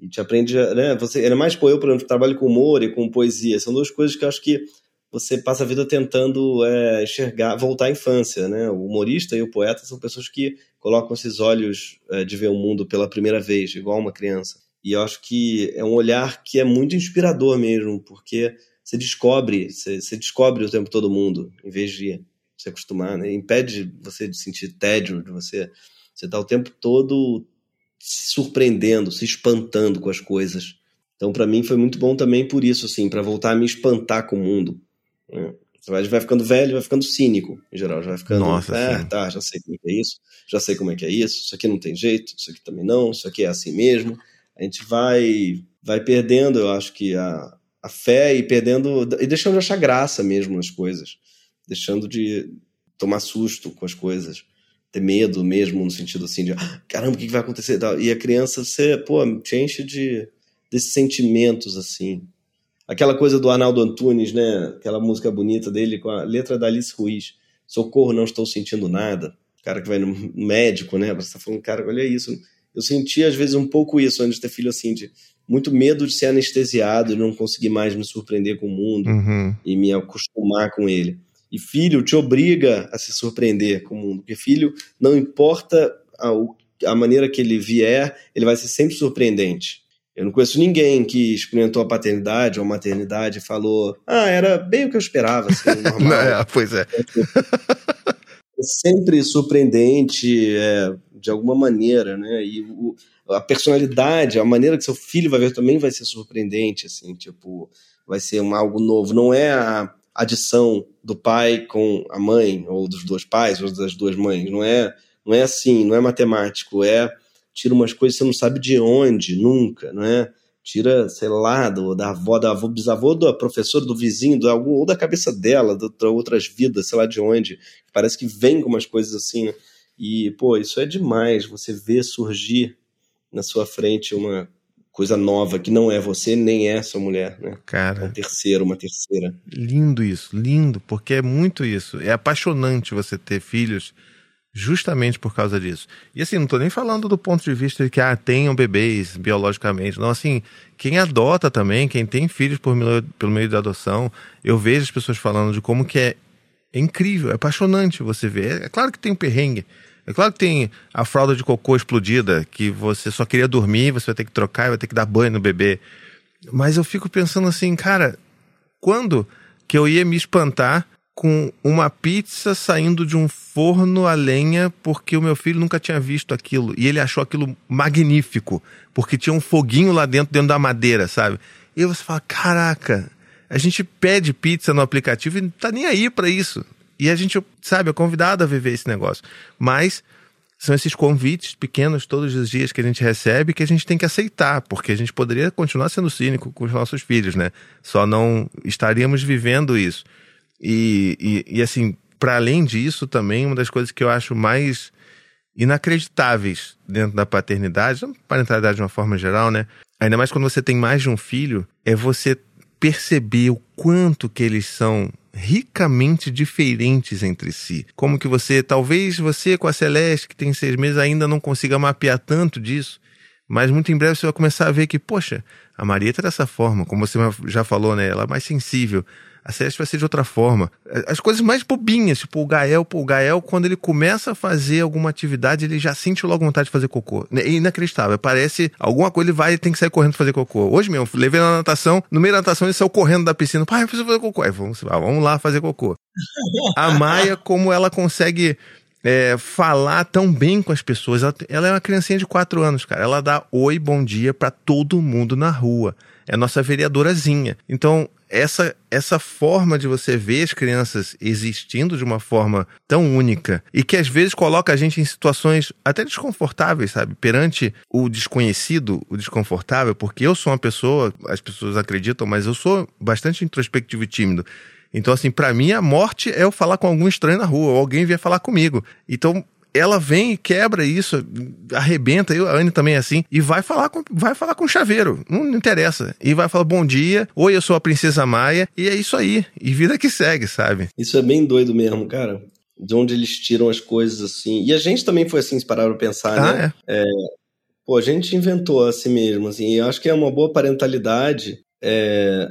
e te aprende, né? Você era mais pô, eu, por exemplo, trabalho com humor e com poesia, são duas coisas que eu acho que você passa a vida tentando é, enxergar, voltar à infância, né? O humorista e o poeta são pessoas que colocam esses olhos é, de ver o mundo pela primeira vez, igual uma criança. E eu acho que é um olhar que é muito inspirador mesmo, porque você descobre, você, você descobre o tempo todo mundo, em vez de se acostumar, né? Impede você de sentir tédio, de você você está o tempo todo se surpreendendo, se espantando com as coisas. Então, para mim, foi muito bom também por isso, assim, para voltar a me espantar com o mundo. Né? Você vai, ficando velho, vai ficando cínico, em geral. Já vai ficando, Nossa, ah, tá, já sei como é que é isso, já sei como é que é isso, isso aqui não tem jeito, isso aqui também não, isso aqui é assim mesmo. A gente vai, vai perdendo, eu acho que a, a fé e perdendo, e deixando de achar graça mesmo nas coisas. Deixando de tomar susto com as coisas. Ter medo mesmo, no sentido assim de, ah, caramba, o que vai acontecer? E a criança, você, pô, te enche de, desses sentimentos, assim aquela coisa do Arnaldo Antunes, né? Aquela música bonita dele com a letra da Alice Ruiz. Socorro, não estou sentindo nada. O cara que vai no médico, né? Você tá falando, cara, olha isso. Eu senti às vezes um pouco isso antes de ter filho assim, de muito medo de ser anestesiado, de não conseguir mais me surpreender com o mundo uhum. e me acostumar com ele. E filho te obriga a se surpreender com o mundo, porque filho, não importa a, a maneira que ele vier, ele vai ser sempre surpreendente. Eu não conheço ninguém que experimentou a paternidade ou a maternidade e falou: ah, era bem o que eu esperava, assim, <laughs> normal. é, pois é. é sempre surpreendente é, de alguma maneira, né? E o, a personalidade, a maneira que seu filho vai ver também vai ser surpreendente, assim, tipo, vai ser um, algo novo. Não é a adição do pai com a mãe, ou dos dois pais, ou das duas mães. Não é, não é assim, não é matemático, é tira umas coisas que você não sabe de onde, nunca, não é? Tira, sei lá, do, da avó, da avó, bisavô, da professora, do vizinho, do algum, ou da cabeça dela, de outras vidas, sei lá de onde. Parece que vem com umas coisas assim, né? E, pô, isso é demais, você vê surgir na sua frente uma coisa nova que não é você nem é sua mulher, né? Cara. Um terceiro, uma terceira. Lindo isso, lindo, porque é muito isso. É apaixonante você ter filhos justamente por causa disso. E assim, não estou nem falando do ponto de vista de que ah, tenham bebês biologicamente. Não, assim, quem adota também, quem tem filhos por meio, pelo meio da adoção, eu vejo as pessoas falando de como que é, é incrível, é apaixonante você ver. É, é claro que tem um perrengue. É claro que tem a fralda de cocô explodida, que você só queria dormir, você vai ter que trocar, vai ter que dar banho no bebê. Mas eu fico pensando assim, cara, quando que eu ia me espantar com uma pizza saindo de um forno a lenha porque o meu filho nunca tinha visto aquilo e ele achou aquilo magnífico porque tinha um foguinho lá dentro dentro da madeira, sabe? E você fala, caraca, a gente pede pizza no aplicativo e não tá nem aí para isso. E a gente, sabe, é convidado a viver esse negócio. Mas são esses convites pequenos todos os dias que a gente recebe que a gente tem que aceitar, porque a gente poderia continuar sendo cínico com os nossos filhos, né? Só não estaríamos vivendo isso. E, e, e assim, para além disso, também uma das coisas que eu acho mais inacreditáveis dentro da paternidade, parentalidade de uma forma geral, né? Ainda mais quando você tem mais de um filho, é você perceber o quanto que eles são ricamente diferentes entre si. Como que você, talvez você com a Celeste, que tem seis meses, ainda não consiga mapear tanto disso, mas muito em breve você vai começar a ver que, poxa, a Marieta é dessa forma, como você já falou, né? Ela é mais sensível. A Celeste vai ser de outra forma. As coisas mais bobinhas, tipo o Gael, pô, o Gael, quando ele começa a fazer alguma atividade, ele já sente logo vontade de fazer cocô. É inacreditável. Parece alguma coisa, ele vai e tem que sair correndo fazer cocô. Hoje mesmo, levei na natação, no meio da natação ele saiu correndo da piscina. Pai, eu preciso fazer cocô. Aí, vamos, vamos lá fazer cocô. A Maia, como ela consegue é, falar tão bem com as pessoas. Ela, ela, é uma criancinha de 4 anos, cara. Ela dá oi, bom dia para todo mundo na rua. É nossa vereadorazinha. Então, essa, essa forma de você ver as crianças existindo de uma forma tão única e que às vezes coloca a gente em situações até desconfortáveis, sabe? Perante o desconhecido, o desconfortável, porque eu sou uma pessoa, as pessoas acreditam, mas eu sou bastante introspectivo e tímido. Então, assim, para mim, a morte é eu falar com algum estranho na rua, ou alguém vier falar comigo. Então, ela vem e quebra isso, arrebenta, eu, a Anne também é assim, e vai falar com, vai falar com o chaveiro, não interessa. E vai falar bom dia, oi, eu sou a Princesa Maia, e é isso aí. E vida que segue, sabe? Isso é bem doido mesmo, cara. De onde eles tiram as coisas assim. E a gente também foi assim, se parar pra pensar, ah, né? É? É, pô, a gente inventou a si mesmo, assim, e eu acho que é uma boa parentalidade. É,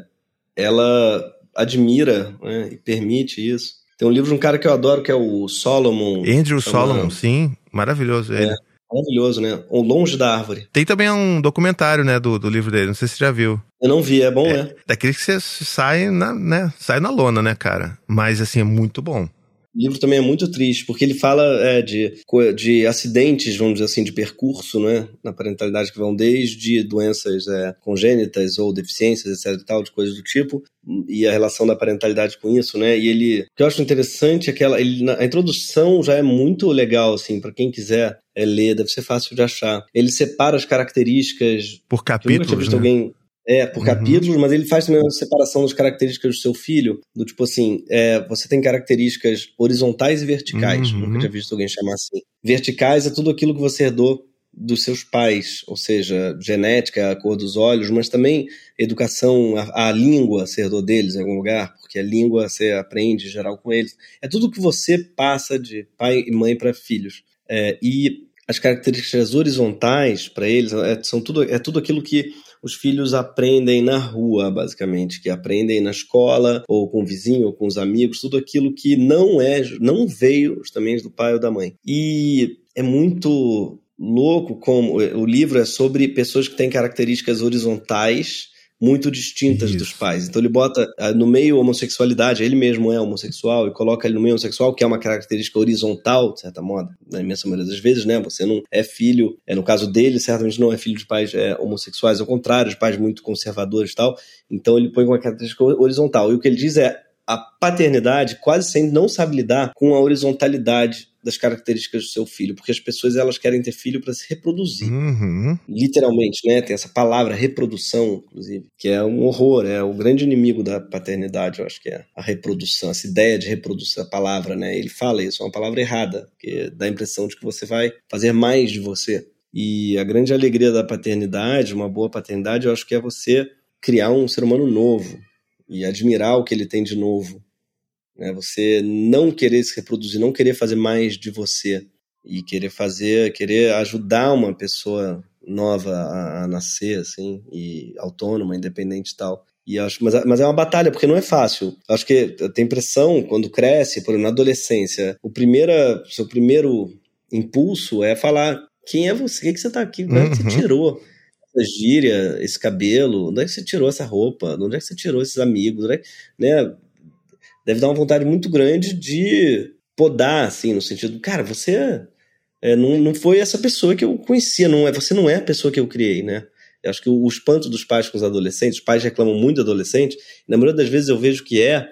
ela admira né, e permite isso. Tem um livro de um cara que eu adoro, que é o Solomon. Andrew Solomon, sim. Maravilhoso ele. É, maravilhoso, né? O Longe da Árvore. Tem também um documentário, né, do, do livro dele. Não sei se você já viu. Eu não vi, é bom, é? é? Daquele que você sai na, né, sai na lona, né, cara? Mas, assim, é muito bom. O livro também é muito triste, porque ele fala é, de, de acidentes, vamos dizer assim, de percurso, né, na parentalidade, que vão desde doenças é, congênitas ou deficiências, etc e tal, de coisas do tipo, e a relação da parentalidade com isso, né, e ele, o que eu acho interessante é que ela, ele, a introdução já é muito legal, assim, para quem quiser é, ler, deve ser fácil de achar. Ele separa as características... Por capítulos, né? alguém é, por uhum. capítulos, mas ele faz também uma separação das características do seu filho, do tipo assim, é, você tem características horizontais e verticais, uhum. nunca tinha visto alguém chamar assim. Verticais é tudo aquilo que você herdou dos seus pais, ou seja, genética, a cor dos olhos, mas também educação, a, a língua você herdou deles em algum lugar, porque a língua você aprende em geral com eles. É tudo que você passa de pai e mãe para filhos. É, e as características horizontais para eles é, são tudo, é tudo aquilo que os filhos aprendem na rua, basicamente, que aprendem na escola, ou com o vizinho, ou com os amigos, tudo aquilo que não é, não veio justamente do pai ou da mãe. E é muito louco como o livro é sobre pessoas que têm características horizontais muito distintas Isso. dos pais. Então ele bota uh, no meio homossexualidade, ele mesmo é homossexual, e coloca ele no meio homossexual, que é uma característica horizontal, de certa moda, na imensa maioria das vezes, né? Você não é filho, é, no caso dele, certamente não é filho de pais é, homossexuais, ao contrário, de pais muito conservadores e tal. Então ele põe uma característica horizontal. E o que ele diz é a paternidade quase sempre não sabe lidar com a horizontalidade das características do seu filho, porque as pessoas elas querem ter filho para se reproduzir, uhum. literalmente, né? Tem essa palavra reprodução, inclusive, que é um horror, é o grande inimigo da paternidade, eu acho que é a reprodução, essa ideia de reprodução, a palavra, né? Ele fala isso, é uma palavra errada, que dá a impressão de que você vai fazer mais de você. E a grande alegria da paternidade, uma boa paternidade, eu acho que é você criar um ser humano novo e admirar o que ele tem de novo né? Você não querer se reproduzir, não querer fazer mais de você e querer fazer, querer ajudar uma pessoa nova a, a nascer, assim, e autônoma, independente e tal. E acho, mas, mas é uma batalha, porque não é fácil. Acho que tem impressão, quando cresce, por exemplo, na adolescência, o primeira, seu primeiro impulso é falar quem é você, o que, que você está aqui, onde é que você uhum. tirou essa gíria, esse cabelo, onde é que você tirou essa roupa, onde é que você tirou esses amigos, né? Deve dar uma vontade muito grande de podar, assim, no sentido, cara, você é, não, não foi essa pessoa que eu conhecia, não é, você não é a pessoa que eu criei, né? Eu acho que o, o espanto dos pais com os adolescentes, os pais reclamam muito do adolescente, na maioria das vezes eu vejo que é,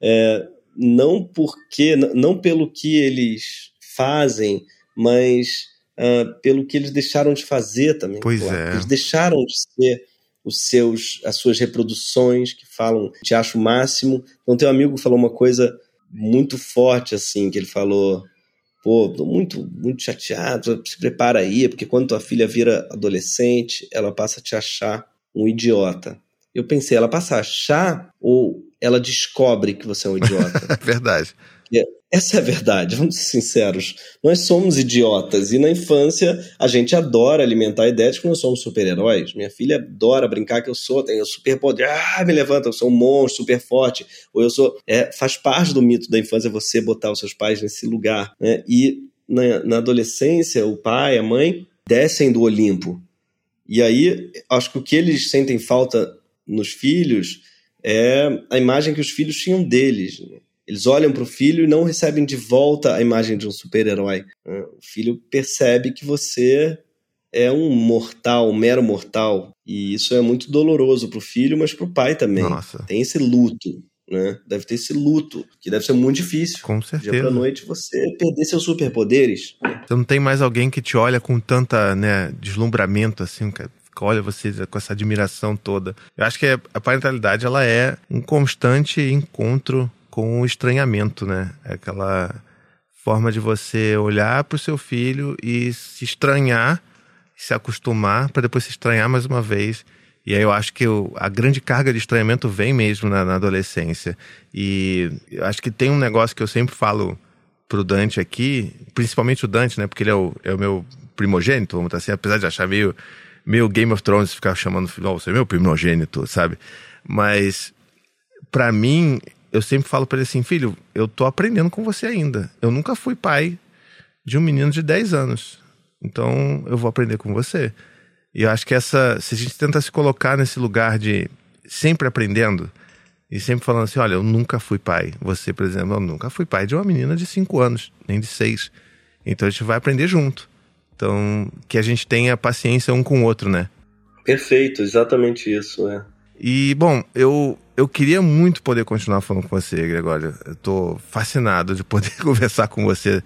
é não porque, não pelo que eles fazem, mas uh, pelo que eles deixaram de fazer também. Pois claro. é. Eles deixaram de ser os seus, as suas reproduções que falam, te acho o máximo. Então, teu amigo falou uma coisa muito forte, assim, que ele falou, pô, tô muito, muito chateado, se prepara aí, porque quando tua filha vira adolescente, ela passa a te achar um idiota. Eu pensei, ela passa a achar ou ela descobre que você é um idiota? <laughs> Verdade. Essa é a verdade, vamos ser sinceros. Nós somos idiotas e na infância a gente adora alimentar a ideia de que nós somos super-heróis. Minha filha adora brincar que eu sou, tenho superpoder, ah, me levanta, eu sou um monstro super forte. Ou eu sou. É, faz parte do mito da infância você botar os seus pais nesse lugar. Né? E na, na adolescência, o pai, a mãe descem do Olimpo. E aí, acho que o que eles sentem falta nos filhos é a imagem que os filhos tinham deles. Né? Eles olham para o filho e não recebem de volta a imagem de um super-herói. Né? O filho percebe que você é um mortal, um mero mortal. E isso é muito doloroso para o filho, mas para o pai também. Nossa. Tem esse luto. Né? Deve ter esse luto, que deve ser muito difícil. Com certeza. Dia pra noite você perder seus superpoderes. Você não tem mais alguém que te olha com tanta né, deslumbramento assim, olha você com essa admiração toda. Eu acho que a parentalidade ela é um constante encontro com o estranhamento, né? É aquela forma de você olhar para o seu filho e se estranhar, se acostumar, para depois se estranhar mais uma vez. E aí eu acho que o, a grande carga de estranhamento vem mesmo na, na, adolescência. E eu acho que tem um negócio que eu sempre falo pro Dante aqui, principalmente o Dante, né? Porque ele é o, é o meu primogênito, vamos dizer assim, apesar de achar meio, meio Game of Thrones ficar chamando o filho, oh, você é meu primogênito, sabe? Mas para mim eu sempre falo para ele assim, filho, eu tô aprendendo com você ainda. Eu nunca fui pai de um menino de 10 anos. Então eu vou aprender com você. E eu acho que essa, se a gente tenta se colocar nesse lugar de sempre aprendendo e sempre falando assim, olha, eu nunca fui pai. Você, por exemplo, eu nunca fui pai de uma menina de 5 anos, nem de 6. Então a gente vai aprender junto. Então, que a gente tenha paciência um com o outro, né? Perfeito, exatamente isso, é. E, bom, eu, eu queria muito poder continuar falando com você, Gregório. Eu tô fascinado de poder <laughs> conversar com você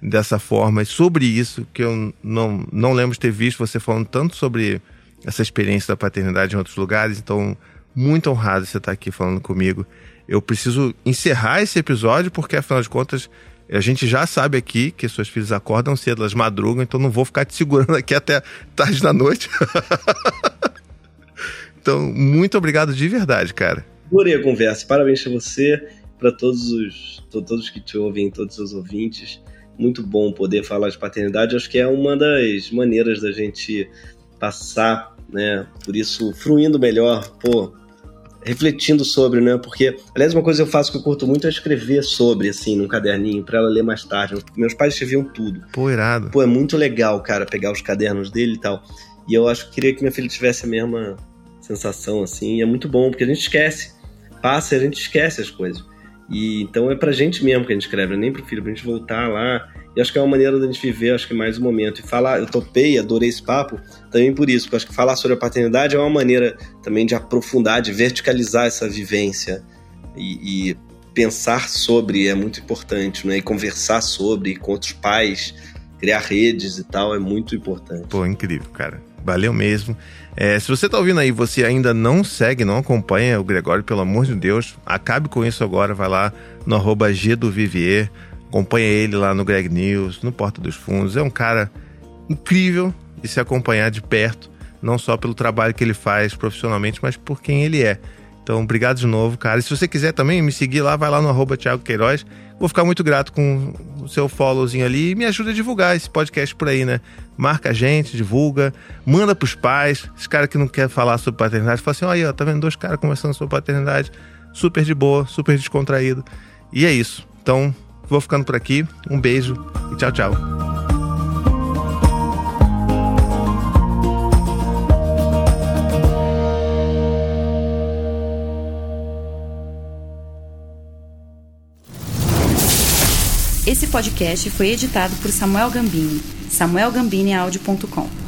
dessa forma e sobre isso, que eu não, não lembro de ter visto você falando tanto sobre essa experiência da paternidade em outros lugares. Então, muito honrado você estar aqui falando comigo. Eu preciso encerrar esse episódio, porque afinal de contas, a gente já sabe aqui que suas filhas acordam cedo, elas madrugam, então não vou ficar te segurando aqui até tarde da noite. <laughs> Então, muito obrigado de verdade, cara. Adorei a conversa. Parabéns pra você, para todos os todos que te ouvem, todos os ouvintes. Muito bom poder falar de paternidade. Acho que é uma das maneiras da gente passar, né? Por isso, fruindo melhor, pô, refletindo sobre, né? Porque, aliás, uma coisa que eu faço que eu curto muito é escrever sobre, assim, num caderninho, para ela ler mais tarde. Meus pais escreviam tudo. Pô, irado. Pô, é muito legal, cara, pegar os cadernos dele e tal. E eu acho que queria que minha filha tivesse a mesma sensação, assim, e é muito bom, porque a gente esquece. Passa e a gente esquece as coisas. E então é pra gente mesmo que a gente escreve, nem pro filho, pra gente voltar lá. E acho que é uma maneira da gente viver, acho que mais um momento. E falar, eu topei, adorei esse papo, também por isso, porque acho que falar sobre a paternidade é uma maneira também de aprofundar, de verticalizar essa vivência. E, e pensar sobre é muito importante, né? E conversar sobre com outros pais, criar redes e tal é muito importante. Pô, incrível, cara. Valeu mesmo. É, se você está ouvindo aí você ainda não segue, não acompanha o Gregório, pelo amor de Deus, acabe com isso agora, vai lá no arroba G do Vivier, acompanha ele lá no Greg News, no Porta dos Fundos. É um cara incrível de se acompanhar de perto, não só pelo trabalho que ele faz profissionalmente, mas por quem ele é. Então, obrigado de novo, cara. E se você quiser também me seguir lá, vai lá no arroba Thiago Queiroz. Vou ficar muito grato com o seu followzinho ali e me ajuda a divulgar esse podcast por aí, né? Marca a gente, divulga, manda pros pais. Esse cara que não quer falar sobre paternidade, fala assim: olha aí, ó, tá vendo dois caras conversando sobre paternidade, super de boa, super descontraído. E é isso. Então, vou ficando por aqui. Um beijo e tchau, tchau. Esse podcast foi editado por Samuel Gambini, samuelgambineaudio.com.